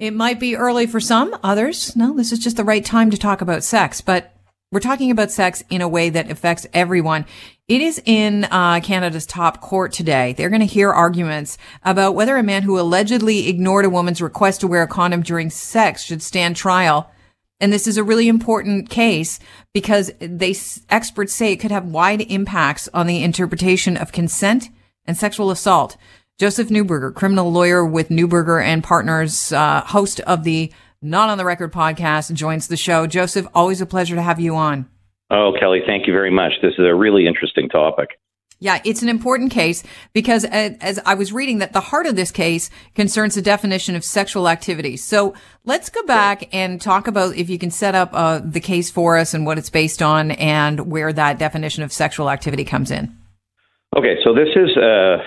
It might be early for some, others, no, this is just the right time to talk about sex, but we're talking about sex in a way that affects everyone. It is in uh, Canada's top court today. They're going to hear arguments about whether a man who allegedly ignored a woman's request to wear a condom during sex should stand trial. And this is a really important case because they experts say it could have wide impacts on the interpretation of consent and sexual assault. Joseph Neuberger, criminal lawyer with Neuberger and Partners, uh, host of the Not on the Record podcast, joins the show. Joseph, always a pleasure to have you on. Oh, Kelly, thank you very much. This is a really interesting topic. Yeah, it's an important case because uh, as I was reading that the heart of this case concerns the definition of sexual activity. So let's go back and talk about if you can set up uh, the case for us and what it's based on and where that definition of sexual activity comes in. Okay, so this is, uh,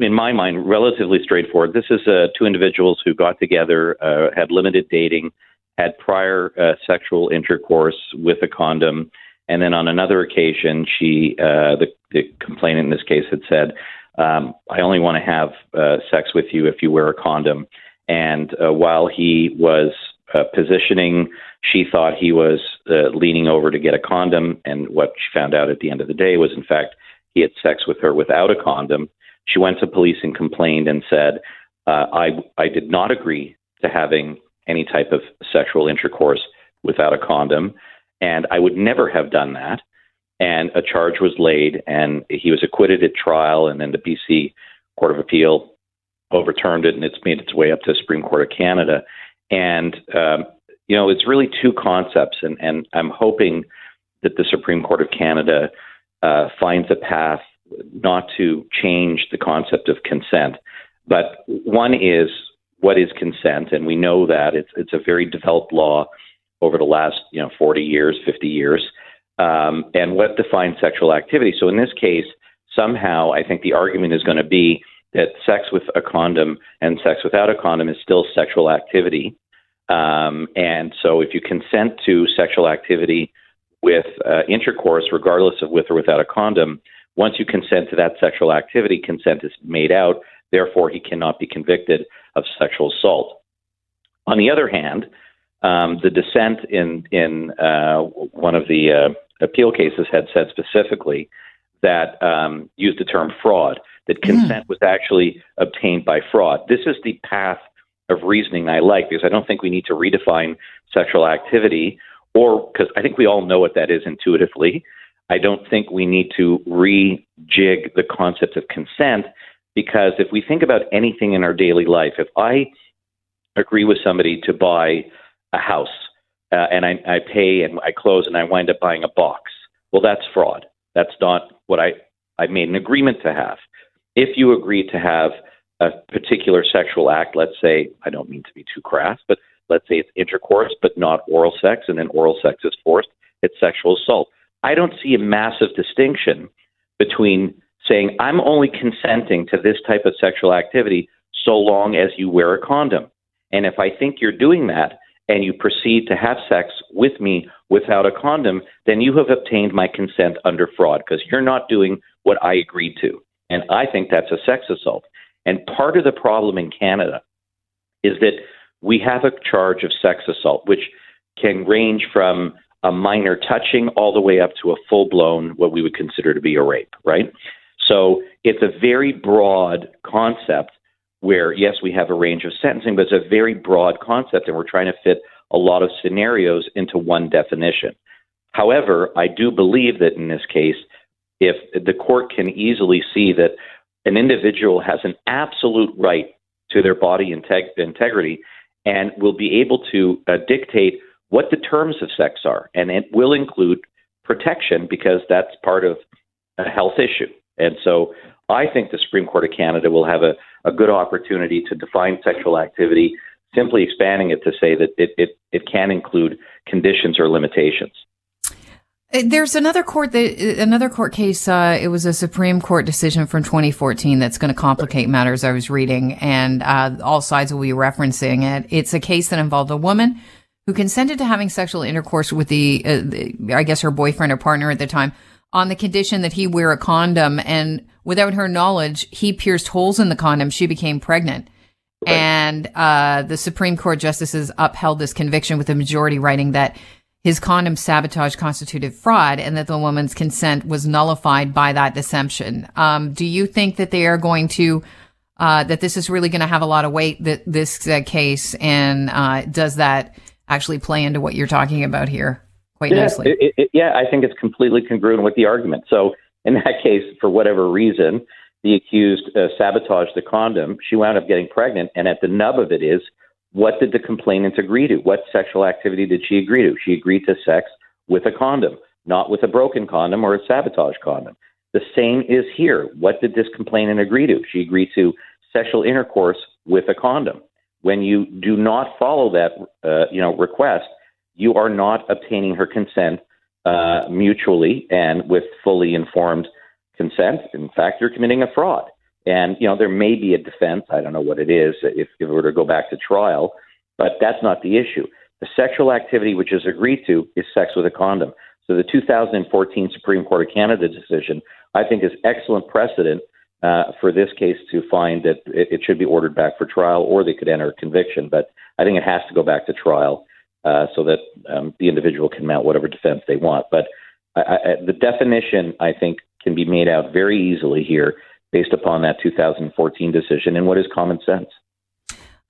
in my mind, relatively straightforward. This is uh, two individuals who got together, uh, had limited dating, had prior uh, sexual intercourse with a condom, and then on another occasion, she, uh, the, the complainant in this case, had said, um, "I only want to have uh, sex with you if you wear a condom." And uh, while he was uh, positioning, she thought he was uh, leaning over to get a condom, and what she found out at the end of the day was, in fact he had sex with her without a condom. She went to police and complained and said, uh, I, I did not agree to having any type of sexual intercourse without a condom, and I would never have done that. And a charge was laid, and he was acquitted at trial, and then the BC Court of Appeal overturned it, and it's made its way up to the Supreme Court of Canada. And um, you know, it's really two concepts, and, and I'm hoping that the Supreme Court of Canada uh, finds a path not to change the concept of consent. But one is what is consent, and we know that it's it's a very developed law over the last you know 40 years, 50 years, um, and what defines sexual activity. So in this case, somehow I think the argument is going to be that sex with a condom and sex without a condom is still sexual activity. Um, and so if you consent to sexual activity with uh, intercourse, regardless of with or without a condom, once you consent to that sexual activity, consent is made out. Therefore, he cannot be convicted of sexual assault. On the other hand, um, the dissent in in uh, one of the uh, appeal cases had said specifically that um, used the term fraud. That hmm. consent mm. was actually obtained by fraud. This is the path of reasoning I like because I don't think we need to redefine sexual activity or because I think we all know what that is intuitively. I don't think we need to rejig the concept of consent because if we think about anything in our daily life, if I agree with somebody to buy a house uh, and I, I pay and I close and I wind up buying a box, well, that's fraud. That's not what I, I made an agreement to have. If you agree to have a particular sexual act, let's say, I don't mean to be too crass, but let's say it's intercourse but not oral sex, and then oral sex is forced, it's sexual assault. I don't see a massive distinction between saying, I'm only consenting to this type of sexual activity so long as you wear a condom. And if I think you're doing that and you proceed to have sex with me without a condom, then you have obtained my consent under fraud because you're not doing what I agreed to. And I think that's a sex assault. And part of the problem in Canada is that we have a charge of sex assault, which can range from a minor touching all the way up to a full blown, what we would consider to be a rape, right? So it's a very broad concept where, yes, we have a range of sentencing, but it's a very broad concept, and we're trying to fit a lot of scenarios into one definition. However, I do believe that in this case, if the court can easily see that an individual has an absolute right to their body integ- integrity and will be able to uh, dictate what the terms of sex are. And it will include protection because that's part of a health issue. And so I think the Supreme Court of Canada will have a, a good opportunity to define sexual activity, simply expanding it to say that it, it, it can include conditions or limitations. Uh, there's another court that uh, another court case. Uh, it was a Supreme Court decision from 2014 that's going to complicate matters. I was reading, and uh, all sides will be referencing it. It's a case that involved a woman who consented to having sexual intercourse with the, uh, the, I guess, her boyfriend or partner at the time, on the condition that he wear a condom. And without her knowledge, he pierced holes in the condom. She became pregnant. Right. And uh, the Supreme Court justices upheld this conviction with a majority writing that his condom sabotage constituted fraud and that the woman's consent was nullified by that deception. Um, do you think that they are going to, uh, that this is really going to have a lot of weight, that this uh, case, and uh, does that actually play into what you're talking about here quite yeah, nicely? It, it, yeah, I think it's completely congruent with the argument. So in that case, for whatever reason, the accused uh, sabotaged the condom. She wound up getting pregnant, and at the nub of it is what did the complainant agree to? What sexual activity did she agree to? She agreed to sex with a condom, not with a broken condom or a sabotage condom. The same is here. What did this complainant agree to? She agreed to sexual intercourse with a condom. When you do not follow that, uh, you know, request, you are not obtaining her consent uh, mutually and with fully informed consent. In fact, you're committing a fraud. And, you know, there may be a defense. I don't know what it is if, if it were to go back to trial, but that's not the issue. The sexual activity which is agreed to is sex with a condom. So the 2014 Supreme Court of Canada decision, I think, is excellent precedent uh, for this case to find that it, it, should be ordered back for trial, or they could enter a conviction. But I think it has to go back to trial uh, so that um, the individual can mount whatever defense they want. But I, I, the definition, I think, can be made out very easily here based upon that 2014 decision and what is common sense.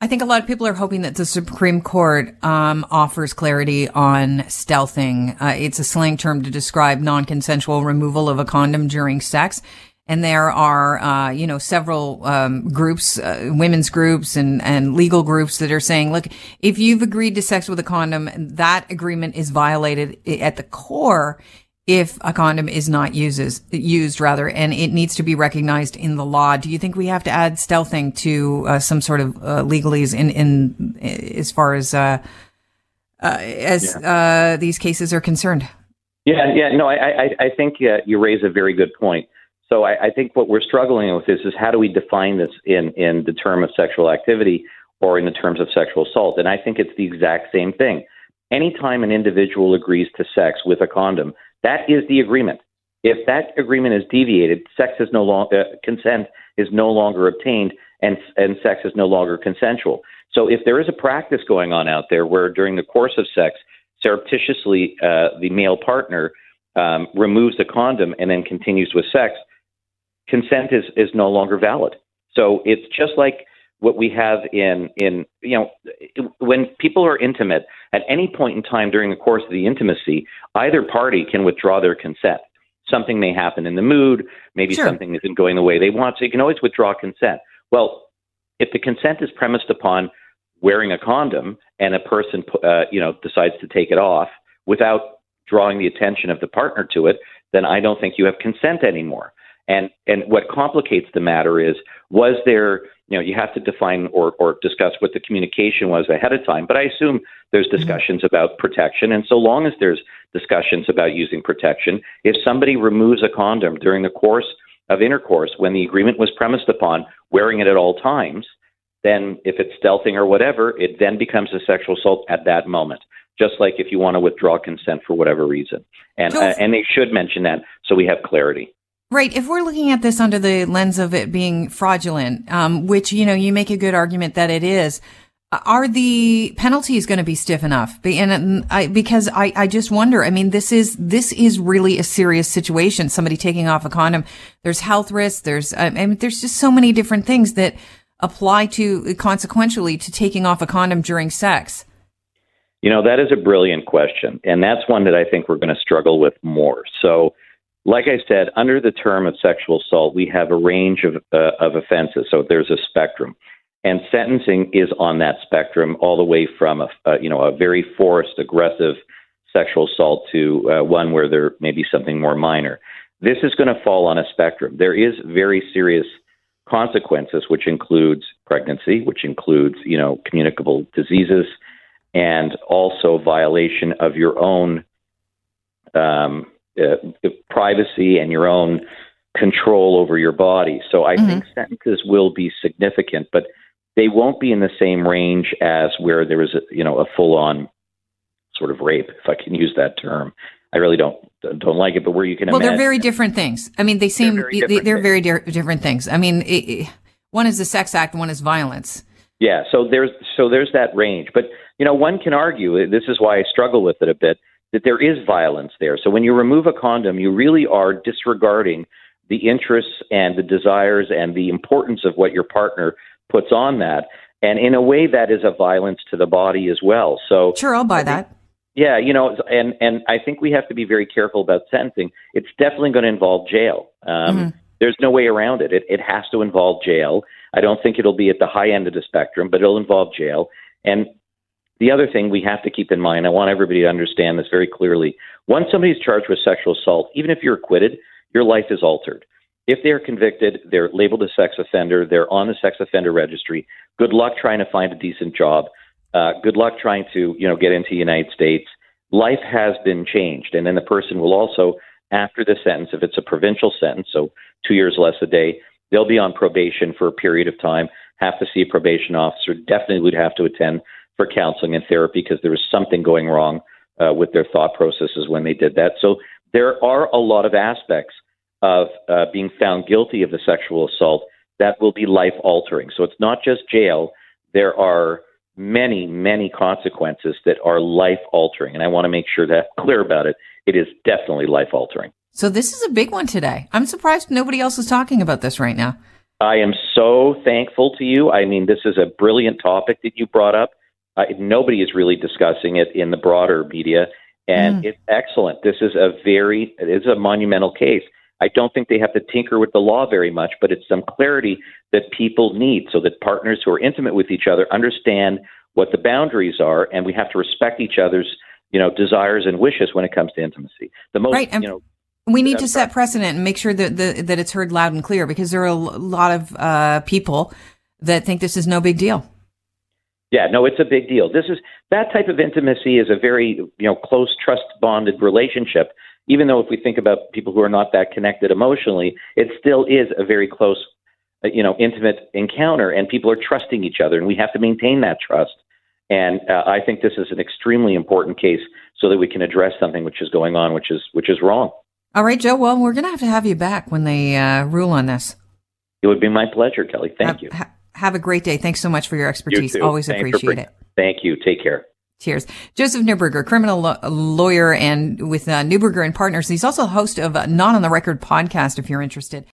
I think a lot of people are hoping that the Supreme Court um, offers clarity on stealthing. Uh, it's a slang term to describe non-consensual removal of a condom during sex. And there are, uh, you know, several um, groups, uh, women's groups and, and legal groups that are saying, look, if you've agreed to sex with a condom, that agreement is violated at the core if a condom is not uses used rather, and it needs to be recognized in the law. Do you think we have to add stealthing to uh, some sort of uh, legalese in in as far as uh, uh as yeah. Uh, these cases are concerned? Yeah, yeah, no, I I, I think uh, you raise a very good point. So I, I think what we're struggling with is is how do we define this in in the term of sexual activity or in the terms of sexual assault? And I think it's the exact same thing. Anytime an individual agrees to sex with a condom, that is the agreement. If that agreement is deviated, sex is no longer uh, consent is no longer obtained, and and sex is no longer consensual. So if there is a practice going on out there where during the course of sex, surreptitiously uh, the male partner um, removes the condom and then continues with sex, consent is is no longer valid. So it's just like what we have in in you know when people are intimate at any point in time during the course of the intimacy either party can withdraw their consent. Something may happen in the mood maybe sure. something isn't going the way they want so you can always withdraw consent. Well if the consent is premised upon wearing a condom and a person uh, you know decides to take it off without drawing the attention of the partner to it then i don't think you have consent anymore and and what complicates the matter is was there you know you have to define or or discuss what the communication was ahead of time. But I assume there's mm-hmm. discussions about protection, and so long as there's discussions about using protection, if somebody removes a condom during the course of intercourse when the agreement was premised upon wearing it at all times, then if it's stealthing or whatever, it then becomes a sexual assault at that moment. Just like if you want to withdraw consent for whatever reason, and uh, and they should mention that so we have clarity. Right. If we're looking at this under the lens of it being fraudulent, um, which, you know, you make a good argument that it is, are the penalties going to be stiff enough? And I, because I, I just wonder, I mean, this is, this is really a serious situation. Somebody taking off a condom. There's health risks. There's, I mean, there's just so many different things that apply to consequentially to taking off a condom during sex. You know, that is a brilliant question. And that's one that I think we're going to struggle with more. So, like I said, under the term of sexual assault, we have a range of, uh, of offenses. So there's a spectrum. And sentencing is on that spectrum all the way from a, you know a very forced, aggressive sexual assault to uh, one where there may be something more minor. This is going to fall on a spectrum. There is very serious consequences, which includes pregnancy, which includes you know communicable diseases, and also violation of your own um, uh, privacy and your own control over your body. So I mm-hmm. think sentences will be significant, but they won't be in the same range as where there is a you know a full on sort of rape, if I can use that term. I really don't don't like it, but where you can well, imagine, they're very different things. I mean, they seem they're very, they, they're very di- different things. I mean, it, it, one is the sex act, one is violence. Yeah, so there's so there's that range, but you know one can argue this is why I struggle with it a bit that there is violence there. So when you remove a condom, you really are disregarding the interests and the desires and the importance of what your partner puts on that, and in a way that is a violence to the body as well. So sure, I'll buy that. Yeah, you know, and and I think we have to be very careful about sentencing. It's definitely going to involve jail. Um, mm-hmm. There's no way around it. It it has to involve jail. I don't think it'll be at the high end of the spectrum, but it'll involve jail. And the other thing we have to keep in mind, I want everybody to understand this very clearly. Once somebody's charged with sexual assault, even if you're acquitted, your life is altered. If they're convicted, they're labeled a sex offender, they're on the sex offender registry. Good luck trying to find a decent job. Uh, good luck trying to, you know, get into the United States. Life has been changed, and then the person will also, after the sentence, if it's a provincial sentence, so two years less a day, they'll be on probation for a period of time. Have to see a probation officer. Definitely would have to attend for counseling and therapy because there was something going wrong uh, with their thought processes when they did that. So there are a lot of aspects of uh, being found guilty of the sexual assault that will be life altering. So it's not just jail. There are many, many consequences that are life altering. And I want to make sure that I'm clear about it. It is definitely life altering. So this is a big one today. I'm surprised nobody else is talking about this right now. I am so thankful to you. I mean, this is a brilliant topic that you brought up. Uh, nobody is really discussing it in the broader media, and mm. it's excellent. This is a very, it is a monumental case. I don't think they have to tinker with the law very much, but it's some clarity that people need so that partners who are intimate with each other understand what the boundaries are, and we have to respect each other's, you know, desires and wishes when it comes to intimacy. The most, right. you know, we need to set precedent and make sure that the, that it's heard loud and clear because there are a lot of uh, people that think this is no big deal. Yeah, no, it's a big deal. This is that type of intimacy is a very you know close, trust bonded relationship. Even though if we think about people who are not that connected emotionally, it still is a very close, uh, you know, intimate encounter, and people are trusting each other, and we have to maintain that trust. And uh, I think this is an extremely important case so that we can address something which is going on, which is which is wrong. All right, Joe. Well, we're going to have to have you back when they uh, rule on this. It would be my pleasure, Kelly. Thank have, you. Ha- have a great day. Thanks so much for your expertise. Always Thanks appreciate it. Thank you. Take care. Cheers. Joseph Neuberger, criminal lo- lawyer and with uh, Neuberger and Partners. He's also host of Not on the Record podcast if you're interested.